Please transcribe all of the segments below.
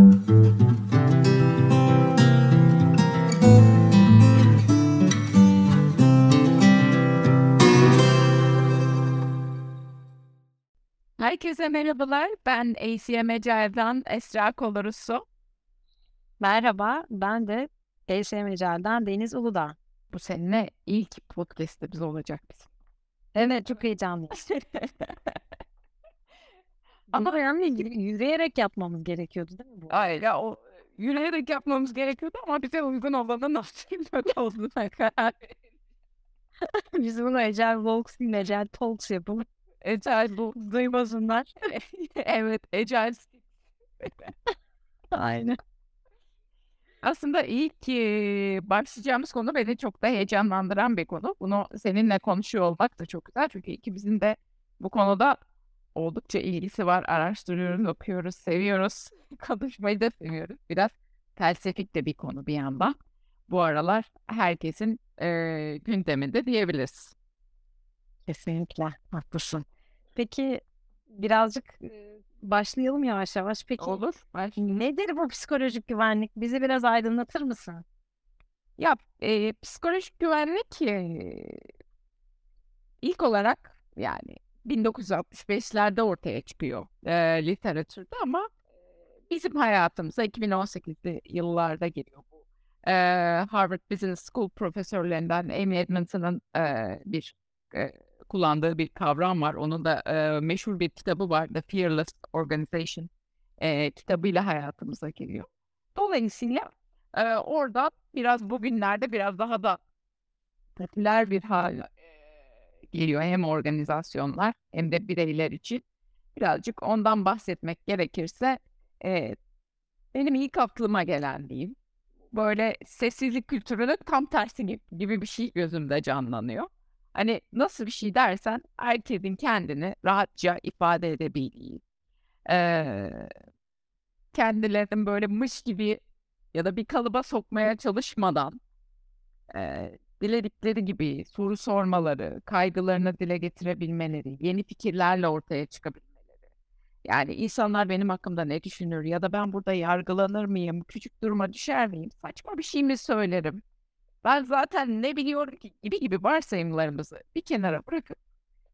Herkese merhabalar. Ben ACM Agile'dan Esra Kolorusu. Merhaba, ben de ACM Agile'dan Deniz Uludağ. Bu seninle ilk podcast'imiz olacak bizim. Evet, çok heyecanlıyız. Ama yani yürüyerek yapmamız gerekiyordu değil mi bu? Hayır ya o yürüyerek yapmamız gerekiyordu ama bize uygun olanı nasıl olduğuna karar Biz bunu Agile Walks değil, Agile Talks yapalım. Agile bu Duymasınlar. evet Agile Aynen. Aslında ilk e, başlayacağımız konu beni çok da heyecanlandıran bir konu. Bunu seninle konuşuyor olmak da çok güzel. Çünkü ikimizin de bu konuda oldukça ilgisi var. Araştırıyoruz, okuyoruz, seviyoruz. Konuşmayı da seviyoruz. Biraz felsefik de bir konu bir yandan. Bu aralar herkesin e, gündeminde diyebiliriz. Kesinlikle haklısın. Peki birazcık başlayalım yavaş yavaş. Peki Olur. Baş- nedir bu psikolojik güvenlik? Bizi biraz aydınlatır mısın? Ya e, psikolojik güvenlik e, ilk olarak yani 1965'lerde ortaya çıkıyor e, literatürde ama bizim hayatımıza 2018'li yıllarda geliyor bu. E, Harvard Business School profesörlerinden Amy Edmondson'ın e, bir e, kullandığı bir kavram var. Onun da e, meşhur bir kitabı var. The Fearless Organization e, kitabıyla hayatımıza geliyor. Dolayısıyla e, orada biraz bugünlerde biraz daha da popüler bir hal geliyor hem organizasyonlar hem de bireyler için. Birazcık ondan bahsetmek gerekirse e, benim ilk aklıma gelen diyeyim. Böyle sessizlik kültürünün tam tersi gibi, bir şey gözümde canlanıyor. Hani nasıl bir şey dersen herkesin kendini rahatça ifade edebildiği, eee kendilerinin böyle mış gibi ya da bir kalıba sokmaya çalışmadan eee diledikleri gibi soru sormaları, kaygılarını dile getirebilmeleri, yeni fikirlerle ortaya çıkabilmeleri. Yani insanlar benim hakkımda ne düşünür ya da ben burada yargılanır mıyım, küçük duruma düşer miyim, saçma bir şey mi söylerim? Ben zaten ne biliyorum ki gibi gibi varsayımlarımızı bir kenara bırakıp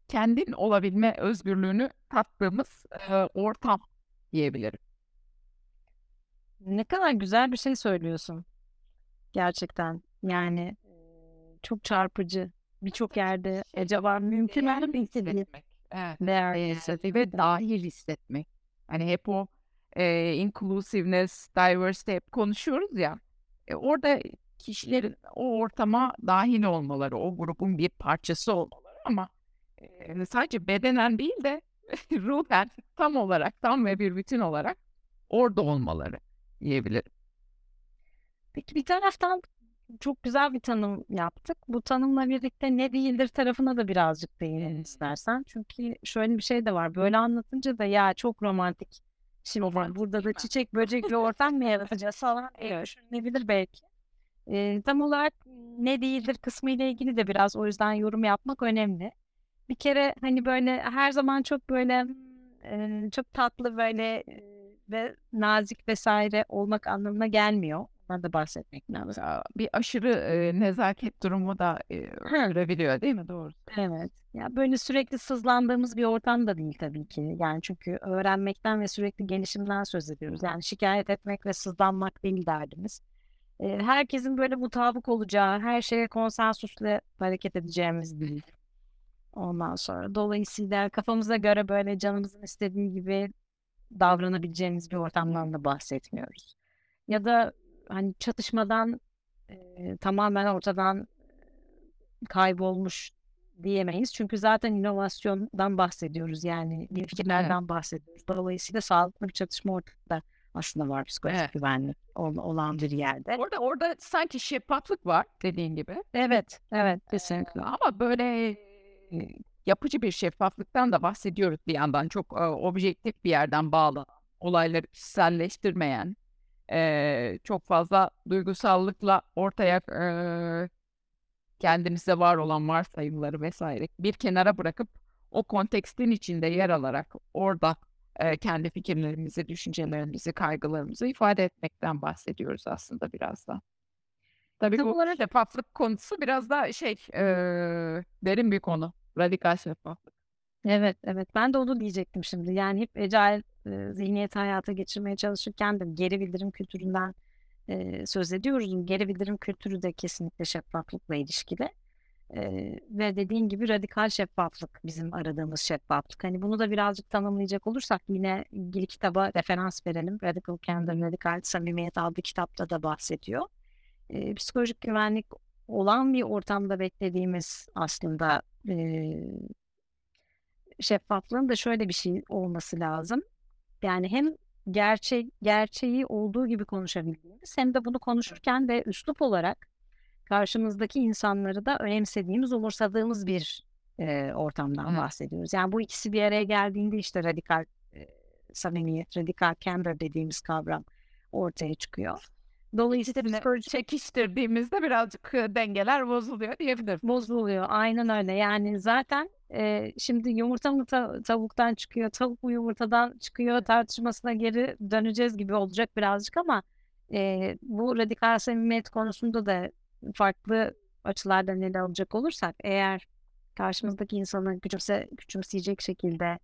kendin olabilme özgürlüğünü tattığımız e, ortam diyebilirim. Ne kadar güzel bir şey söylüyorsun. Gerçekten. Yani çok çarpıcı. Birçok yerde acaba mümkün mü hissetmek. Evet. Değer hissetmek. ve dahil hissetmek. Hani hep o e, inclusiveness, diversity hep konuşuyoruz ya. E, orada kişilerin o ortama dahil olmaları, o grubun bir parçası olmaları ama e, sadece bedenen değil de ruhen tam olarak, tam ve bir bütün olarak orada olmaları diyebilirim. Peki bir taraftan çok güzel bir tanım yaptık. Bu tanımla birlikte ne değildir tarafına da birazcık değinelim istersen. Çünkü şöyle bir şey de var. Böyle anlatınca da ya çok romantik. Şimdi Romantik burada da çiçek böcekli ortam mı yaratacağız falan diye düşünülebilir belki. Ee, tam olarak ne değildir kısmı ile ilgili de biraz o yüzden yorum yapmak önemli. Bir kere hani böyle her zaman çok böyle e, çok tatlı böyle e, ve nazik vesaire olmak anlamına gelmiyor. Ondan da bahsetmek lazım. Mesela bir aşırı e, nezaket durumu da e, görebiliyor değil mi? Doğru. Evet. Ya böyle sürekli sızlandığımız bir ortam da değil tabii ki. Yani çünkü öğrenmekten ve sürekli gelişimden söz ediyoruz. Yani şikayet etmek ve sızlanmak değil derdimiz. Ee, herkesin böyle mutabık olacağı, her şeye konsensusla hareket edeceğimiz değil. Ondan sonra dolayısıyla kafamıza göre böyle canımızın istediği gibi davranabileceğimiz bir ortamdan da bahsetmiyoruz. Ya da hani çatışmadan e, tamamen ortadan kaybolmuş diyemeyiz. Çünkü zaten inovasyondan bahsediyoruz. Yani yeni fikirlerden bahsediyoruz. Dolayısıyla sağlıklı bir çatışma ortada aslında var psikolojik Evet. güvenlik ol- olan bir yerde. Orada orada sanki şeffaflık var dediğin gibi. Evet, evet kesinlikle. Ama böyle yapıcı bir şeffaflıktan da bahsediyoruz bir yandan. Çok e, objektif bir yerden bağlanan, olayları kişiselleştirmeyen, e, çok fazla duygusallıkla ortaya e, kendimizde var olan varsayımları vesaire bir kenara bırakıp o kontekstin içinde yer alarak orada e, kendi fikirlerimizi, düşüncelerimizi, kaygılarımızı ifade etmekten bahsediyoruz aslında biraz da. Tabii Tam bu olarak şeffaflık konusu biraz da şey e, derin bir konu. Radikal şeffaflık. Evet, evet. Ben de onu diyecektim şimdi. Yani hep Agile e, zihniyeti hayata geçirmeye çalışırken de geri bildirim kültüründen e, söz ediyoruz. Geri bildirim kültürü de kesinlikle şeffaflıkla ilişkili. E, ve dediğin gibi radikal şeffaflık bizim aradığımız şeffaflık. Hani bunu da birazcık tanımlayacak olursak yine ilgili kitaba referans verelim. Radical Candor, Radikal Samimiyet adlı kitapta da bahsediyor. E, psikolojik güvenlik olan bir ortamda beklediğimiz aslında e, şeffaflığın da şöyle bir şey olması lazım. Yani hem gerçek gerçeği olduğu gibi konuşabildiğimiz hem de bunu konuşurken de üslup olarak karşımızdaki insanları da önemsediğimiz, umursadığımız bir e, ortamdan Evet. bahsediyoruz. Yani bu ikisi bir araya geldiğinde işte radikal e, samimiyet, radikal candor dediğimiz kavram ortaya çıkıyor. Dolayısıyla İkisini psikolojik çekiştirdiğimizde birazcık dengeler bozuluyor diyebilirim. bozuluyor. Aynen öyle. Yani zaten e, şimdi yumurta mı ta- tavuktan çıkıyor, tavuk mu yumurtadan çıkıyor tartışmasına geri döneceğiz gibi olacak birazcık ama e, bu radikal samimiyet konusunda da farklı açılardan ele alacak olursak eğer karşımızdaki insanı küçümse, küçümseyecek şekilde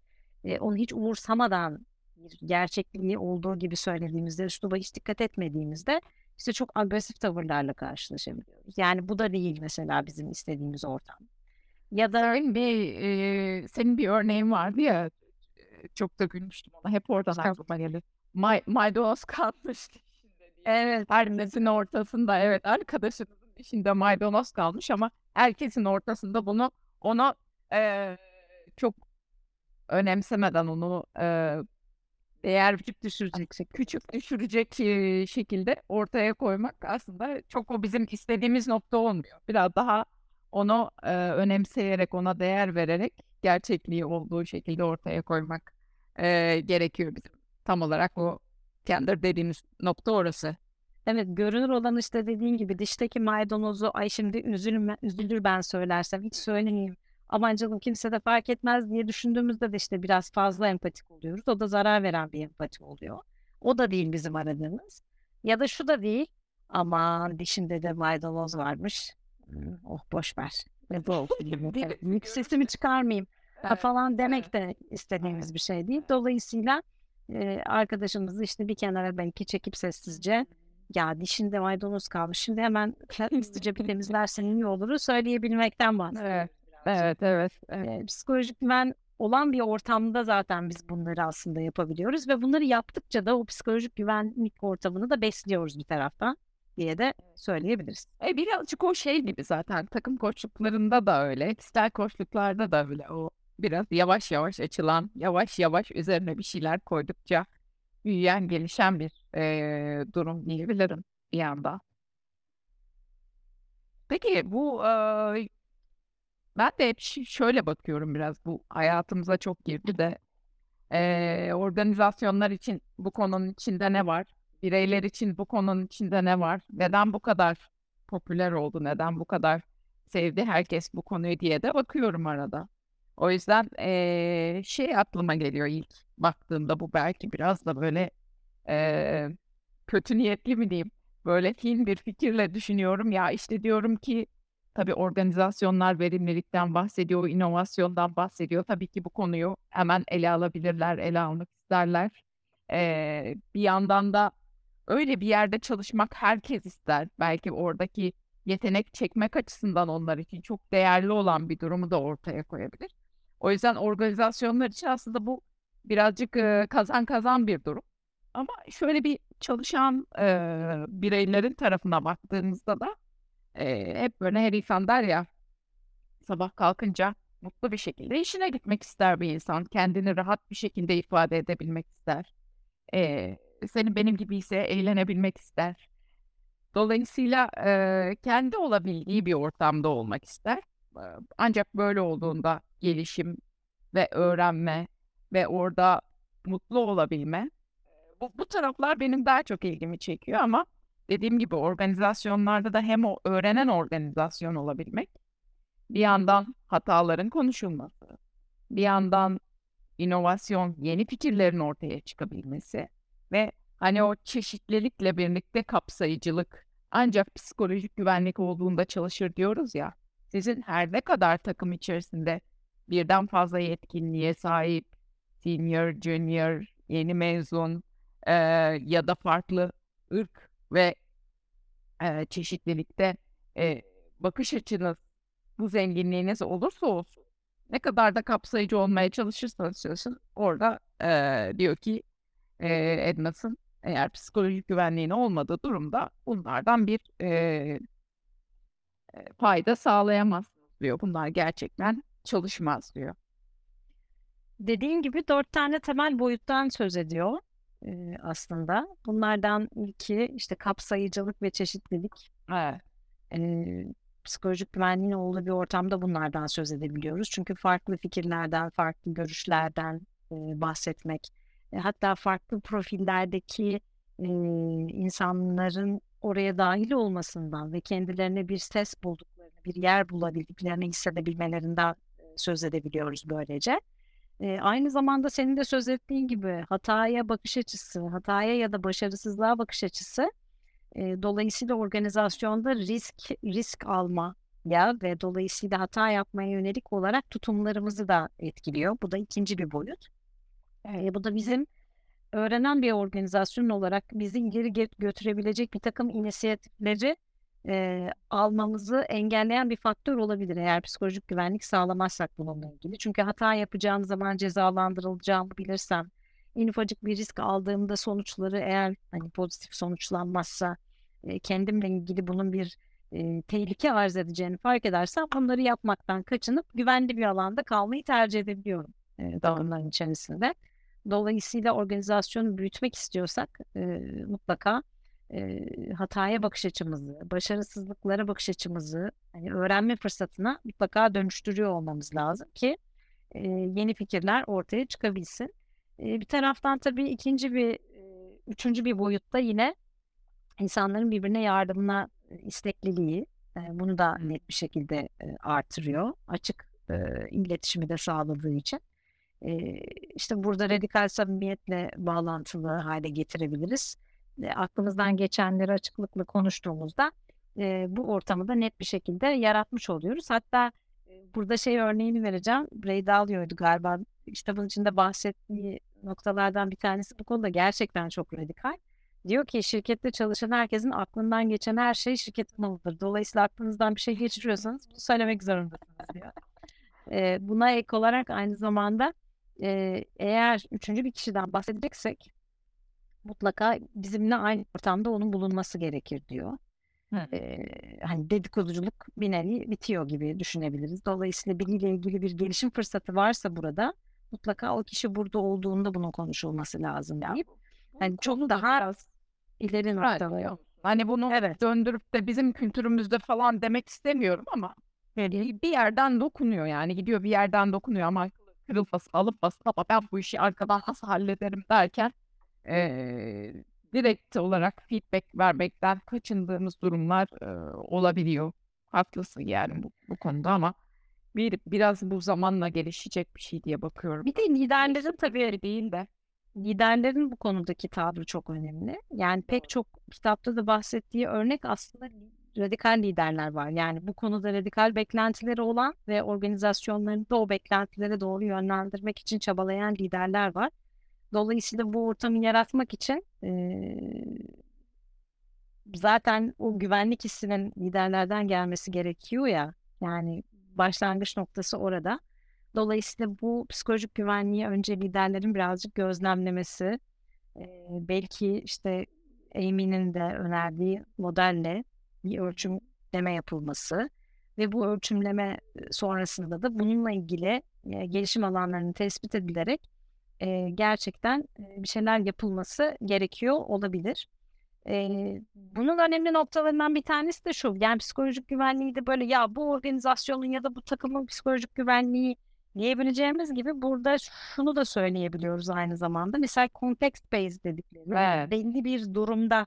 e, onu hiç umursamadan bir gerçekliği olduğu gibi söylediğimizde, üsluba hiç dikkat etmediğimizde işte çok agresif tavırlarla karşılaşabiliyoruz. Yani bu da değil mesela bizim istediğimiz ortam. Ya da Senin bir, e, senin bir örneğin vardı ya çok da gülmüştüm ona. Hep oradan aklıma gelir. May, maydanoz kalmıştı içinde diye. evet, Herkesin ortasında evet arkadaşınızın içinde maydanoz kalmış ama herkesin ortasında bunu ona e, çok önemsemeden onu e, değer küçük düşürecek, küçük düşürecek şekilde ortaya koymak aslında çok o bizim istediğimiz nokta olmuyor. Biraz daha onu e, önemseyerek, ona değer vererek gerçekliği olduğu şekilde ortaya koymak e, gerekiyor bizim. Tam olarak o kendi dediğimiz nokta orası. evet görünür olan işte dediğin gibi dişteki maydanozu ay şimdi üzülür, üzülür ben söylersem hiç söylemeyeyim. Aman canım kimse de fark etmez diye düşündüğümüzde de işte biraz fazla empatik oluyoruz. O da zarar veren bir empati oluyor. O da değil bizim aradığımız. Ya da şu da değil. Aman dişinde de maydanoz varmış. Hmm, Oh boş ver. Ne bu olsun sesimi çıkarmayayım. Evet, falan demek de istediğimiz bir şey değil. Dolayısıyla e, arkadaşımızı işte bir kenara belki çekip sessizce ya dişinde maydanoz kalmış. Şimdi hemen hızlıca bir temizlersen iyi olur söyleyebilmekten bahsediyoruz. Evet, evet, evet. E, psikolojik güven olan bir ortamda zaten biz bunları aslında yapabiliyoruz ve bunları yaptıkça da o psikolojik güvenlik ortamını da besliyoruz bir taraftan diye de söyleyebiliriz. E birazcık o şey gibi zaten takım koçluklarında da öyle, kişisel koçluklarda da öyle. O biraz yavaş yavaş açılan, yavaş yavaş üzerine bir şeyler koydukça büyüyen, gelişen bir e, durum diyebilirim bir yanda. Peki bu e, ben de hep şöyle bakıyorum biraz bu hayatımıza çok girdi de e, organizasyonlar için bu konunun içinde ne var? Bireyler için bu konunun içinde ne var? Neden bu kadar popüler oldu? Neden bu kadar sevdi herkes bu konuyu diye de bakıyorum arada. O yüzden eee, şey aklıma geliyor ilk baktığımda bu belki biraz da böyle eee, kötü niyetli mi diyeyim? Böyle fin bir fikirle düşünüyorum. Ya işte diyorum ki tabii organizasyonlar verimlilikten bahsediyor, inovasyondan bahsediyor. Tabii ki bu konuyu hemen ele alabilirler, ele almak isterler. Eee, bir yandan da öyle bir yerde çalışmak herkes ister. Belki oradaki yetenek çekmek açısından onlar için çok değerli olan bir durumu da ortaya koyabilir. O yüzden organizasyonlar için aslında bu birazcık e, kazan kazan bir durum. Ama şöyle bir çalışan e, bireylerin tarafına baktığımızda da e, hep böyle her insan der ya sabah kalkınca mutlu bir şekilde işine gitmek ister bir insan. Kendini rahat bir şekilde ifade edebilmek ister. E, senin benim gibi ise eğlenebilmek ister. Dolayısıyla e, kendi olabildiği bir ortamda olmak ister. Ancak böyle olduğunda gelişim ve öğrenme ve orada mutlu olabilme. Bu, bu taraflar benim daha çok ilgimi çekiyor ama dediğim gibi organizasyonlarda da hem o öğrenen organizasyon olabilmek, bir yandan hataların konuşulması, bir yandan inovasyon, yeni fikirlerin ortaya çıkabilmesi ve hani o çeşitlilikle birlikte kapsayıcılık ancak psikolojik güvenlik olduğunda çalışır diyoruz ya. Sizin her ne kadar takım içerisinde birden fazla yetkinliğe sahip senior, junior, yeni mezun e, ya da farklı ırk ve e, çeşitlilikte e, bakış açınız, bu zenginliğiniz olursa olsun ne kadar da kapsayıcı olmaya çalışırsanız çalışın orada e, diyor ki e, Edmundson eğer psikolojik güvenliğin olmadığı durumda bunlardan bir e, fayda sağlayamazsınız diyor. Bunlar gerçekten çalışmaz diyor. Dediğim gibi dört tane temel boyuttan söz ediyor e, aslında. Bunlardan ilki işte kapsayıcılık ve çeşitlilik. Evet. E, psikolojik güvenliğin olduğu bir ortamda bunlardan söz edebiliyoruz. Çünkü farklı fikirlerden, farklı görüşlerden e, bahsetmek, e, hatta farklı profillerdeki e, insanların oraya dahil olmasından ve kendilerine bir ses bulduklarını, bir yer bulabildiklerini hissedebilmelerinden söz edebiliyoruz böylece. E, aynı zamanda senin de söz ettiğin gibi hataya bakış açısı, hataya ya da başarısızlığa bakış açısı e, dolayısıyla organizasyonda risk risk alma ya ve dolayısıyla hata yapmaya yönelik olarak tutumlarımızı da etkiliyor. Bu da ikinci bir boyut. E, bu da bizim öğrenen bir organizasyon olarak bizi ileri götürebilecek bir takım inisiyatifleri e, almamızı engelleyen bir faktör olabilir eğer psikolojik güvenlik sağlamazsak bununla ilgili. Çünkü hata yapacağım zaman cezalandırılacağımı bilirsem, en ufacık bir risk aldığımda sonuçları eğer hani pozitif sonuçlanmazsa e, kendimle ilgili bunun bir e, tehlike arz edeceğini fark edersem bunları yapmaktan kaçınıp güvenli bir alanda kalmayı tercih edebiliyorum e, takımların içerisinde. Dolayısıyla organizasyonu büyütmek istiyorsak e, mutlaka e, hataya bakış açımızı, başarısızlıklara bakış açımızı hani öğrenme fırsatına mutlaka dönüştürüyor olmamız lazım ki e, yeni fikirler ortaya çıkabilsin. E, bir taraftan tabii ikinci bir, e, üçüncü bir boyutta yine insanların birbirine yardımına istekliliği, e, bunu da net bir şekilde e, artırıyor. Açık e, iletişimi de sağladığı için. E, işte burada radikal samimiyetle bağlantılı hale getirebiliriz e, aklımızdan geçenleri açıklıkla konuştuğumuzda e, bu ortamı da net bir şekilde yaratmış oluyoruz. Hatta e, burada şey örneğini vereceğim. Ray Dalio'ydu galiba. Kitabın içinde bahsettiği noktalardan bir tanesi bu konuda gerçekten çok radikal. Diyor ki şirkette çalışan herkesin aklından geçen her şey şirketin malıdır. Dolayısıyla aklınızdan bir şey geçiriyorsanız bunu söylemek zorundasınız diyor. E, buna ek olarak aynı zamanda e, eğer üçüncü bir kişiden bahsedeceksek mutlaka bizimle aynı ortamda onun bulunması gerekir diyor. Ee, hani dedikoduculuk bir nevi bitiyor gibi düşünebiliriz. Dolayısıyla biriyle ilgili bir gelişim fırsatı varsa burada mutlaka o kişi burada olduğunda bunun konuşulması lazım deyip yani çok daha biraz ileri noktalara. Hani bunu evet. döndürüp de bizim kültürümüzde falan demek istemiyorum ama bir yerden dokunuyor yani gidiyor bir yerden dokunuyor ama kırılması alıp basıp ama ben bu işi arkadan nasıl hallederim derken e, direkt olarak feedback vermekten kaçındığımız durumlar e, olabiliyor. Haklısın yani bu, bu konuda ama bir biraz bu zamanla gelişecek bir şey diye bakıyorum. Bir de liderlerin tabii değil de liderlerin bu konudaki tavrı çok önemli. Yani pek çok kitapta da bahsettiği örnek aslında radikal liderler var. Yani bu konuda radikal beklentileri olan ve organizasyonlarını da o beklentilere doğru yönlendirmek için çabalayan liderler var. Dolayısıyla bu ortamı yaratmak için e, zaten o güvenlik hissinin liderlerden gelmesi gerekiyor ya. Yani başlangıç noktası orada. Dolayısıyla bu psikolojik güvenliği önce liderlerin birazcık gözlemlemesi, e, belki işte Amy'nin de önerdiği modelle bir ölçümleme yapılması ve bu ölçümleme sonrasında da bununla ilgili e, gelişim alanlarının tespit edilerek e, gerçekten e, bir şeyler yapılması gerekiyor olabilir. E, bunun önemli noktalarından bir tanesi de şu. Yani psikolojik güvenliği de böyle ya bu organizasyonun ya da bu takımın psikolojik güvenliği diyebileceğimiz gibi burada şunu da söyleyebiliyoruz aynı zamanda. Mesela context based dedikleri. Evet. Belli bir durumda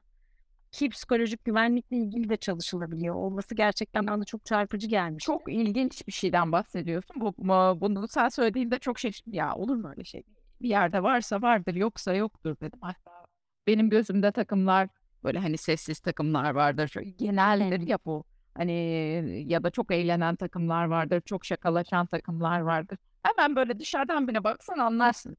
ki psikolojik güvenlikle ilgili de çalışılabiliyor. Olması gerçekten bana çok çarpıcı gelmiş. Çok ilginç bir şeyden bahsediyorsun. Bu, bu- bunu sen söylediğinde çok şaşırdım. Ya olur mu öyle şey? Bir yerde varsa vardır, yoksa yoktur dedim. Hatta benim gözümde takımlar böyle hani sessiz takımlar vardır. Geneldir ya bu. Hani ya da çok eğlenen takımlar vardır. Çok şakalaşan takımlar vardır. Hemen böyle dışarıdan bile baksan anlarsın.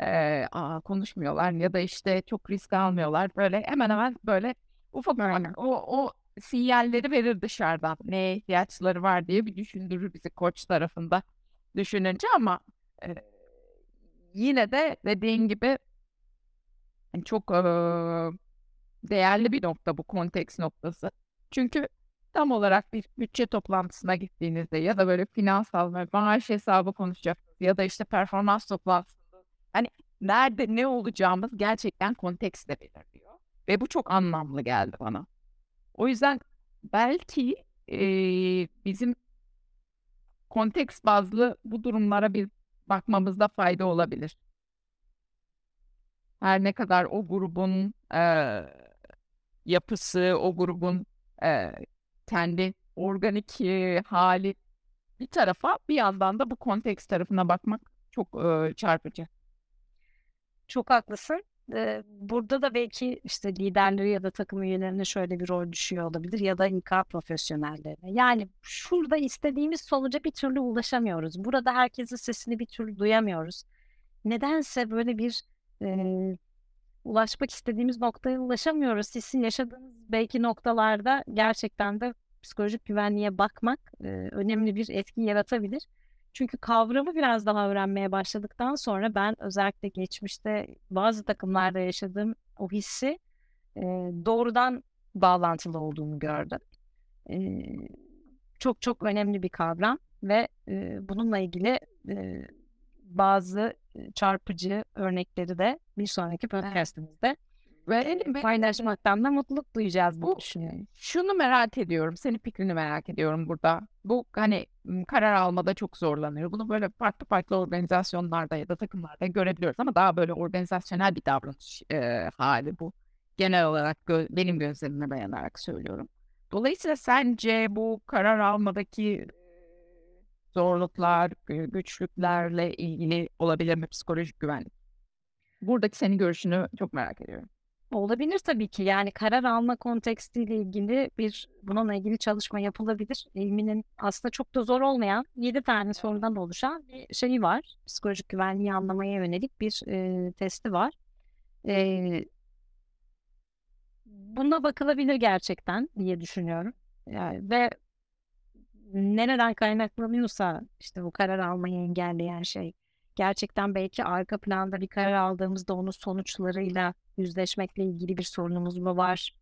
Ee, aa, konuşmuyorlar ya da işte çok risk almıyorlar. Böyle hemen hemen böyle ufak ufak o, o sinyalleri verir dışarıdan. Neye ihtiyaçları var diye bir düşündürür bizi koç tarafında düşününce ama e, yine de dediğin gibi hani çok e, değerli bir nokta bu konteks noktası. Çünkü tam olarak bir bütçe toplantısına gittiğinizde ya da böyle finansal ve maaş hesabı konuşacaksınız ya da işte performans toplantısında hani nerede ne olacağımız gerçekten kontekstle belirliyor. Ve bu çok anlamlı geldi bana. O yüzden belki e, bizim konteks bazlı bu durumlara bir bakmamızda fayda olabilir. Her ne kadar o grubun e, yapısı, o grubun e, kendi organik e, hali bir tarafa bir yandan da bu konteks tarafına bakmak çok e, çarpıcı. Çok haklısın. Burada da belki işte liderleri ya da takım üyelerine şöyle bir rol düşüyor olabilir ya da İK profesyonellerine. Yani şurada istediğimiz sonuca bir türlü ulaşamıyoruz. Burada herkesin sesini bir türlü duyamıyoruz. Nedense böyle bir e, ulaşmak istediğimiz noktaya ulaşamıyoruz. Sizin yaşadığınız belki noktalarda gerçekten de psikolojik güvenliğe bakmak e, önemli bir etki yaratabilir. Çünkü kavramı biraz daha öğrenmeye başladıktan sonra ben özellikle geçmişte bazı takımlarda yaşadığım o hissi e, doğrudan bağlantılı olduğunu gördüm. E, çok çok önemli bir kavram ve e, bununla ilgili e, bazı çarpıcı örnekleri de bir sonraki podcastimizde Ve, paylaşmaktan da mutluluk duyacağız bu Bu- düşünüyorum. Şunu merak ediyorum, senin fikrini merak ediyorum burada. Bu hani karar almada çok zorlanıyor. Bunu böyle farklı farklı organizasyonlarda ya da takımlarda görebiliyoruz ama daha böyle organizasyonel bir davranış e, hali bu. Genel olarak gö- benim gözlemime dayanarak söylüyorum. Dolayısıyla sence bu karar almadaki zorluklar, gü- güçlüklerle ilgili olabilir mi psikolojik güvenlik? Buradaki senin görüşünü çok merak ediyorum. Olabilir tabii ki. Yani karar alma kontekstiyle ilgili bir bununla ilgili çalışma yapılabilir. İlminin aslında çok da zor olmayan 7 tane sorudan oluşan bir şeyi var. Psikolojik güvenliği anlamaya yönelik bir e, testi var. E, buna bakılabilir gerçekten diye düşünüyorum. Yani ve nereden kaynaklanıyorsa işte bu karar almayı engelleyen şey gerçekten belki arka planda bir karar aldığımızda onun sonuçlarıyla yüzleşmekle ilgili bir sorunumuz mu var?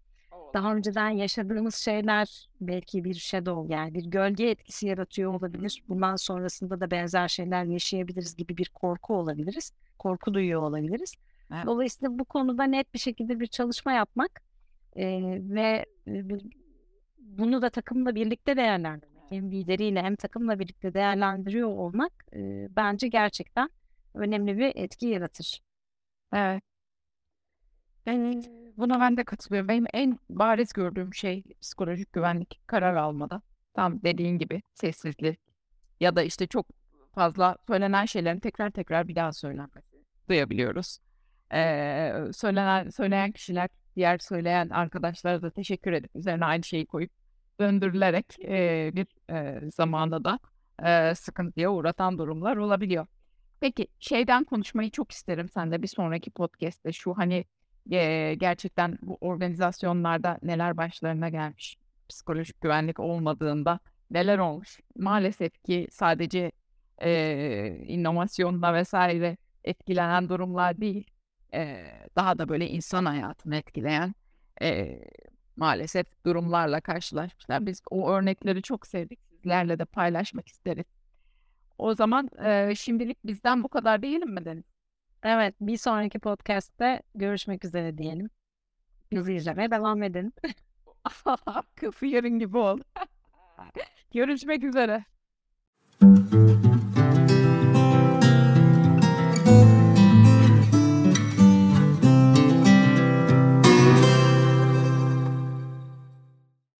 Daha önceden yaşadığımız şeyler belki bir shadow yani bir gölge etkisi yaratıyor olabilir. Bundan sonrasında da benzer şeyler yaşayabiliriz gibi bir korku olabiliriz. Korku duyuyor olabiliriz. Evet. Dolayısıyla bu konuda net bir şekilde bir çalışma yapmak e, ve e, bunu da takımla birlikte değerlendirmek. Hem lideriyle hem takımla birlikte değerlendiriyor olmak e, bence gerçekten önemli bir etki yaratır. Evet. Ben, buna ben de katılıyorum. Benim en bariz gördüğüm şey psikolojik güvenlik karar almada. Tam dediğin gibi sessizlik ya da işte çok fazla söylenen şeylerin tekrar tekrar bir daha söylenmesi duyabiliyoruz. Ee, söylenen söyleyen kişiler diğer söyleyen arkadaşlara da teşekkür edip üzerine aynı şeyi koyup döndürülerek e, bir e, zamanda da e, sıkıntıya uğratan durumlar olabiliyor. Peki şeyden konuşmayı çok isterim sen de bir sonraki podcast'te şu hani e, gerçekten bu organizasyonlarda neler başlarına gelmiş psikolojik güvenlik olmadığında neler olmuş. Maalesef ki sadece e, inovasyonla vesaire etkilenen durumlar değil e, daha da böyle insan hayatını etkileyen e, maalesef durumlarla karşılaşmışlar. Biz o örnekleri çok sevdik. Sizlerle de paylaşmak isteriz. O zaman e, şimdilik bizden bu kadar diyelim mi Deniz? Evet, bir sonraki podcast'te görüşmek üzere diyelim. Bizi izlemeye devam edin. Kafı yarın gibi oldu. Görüşmek üzere.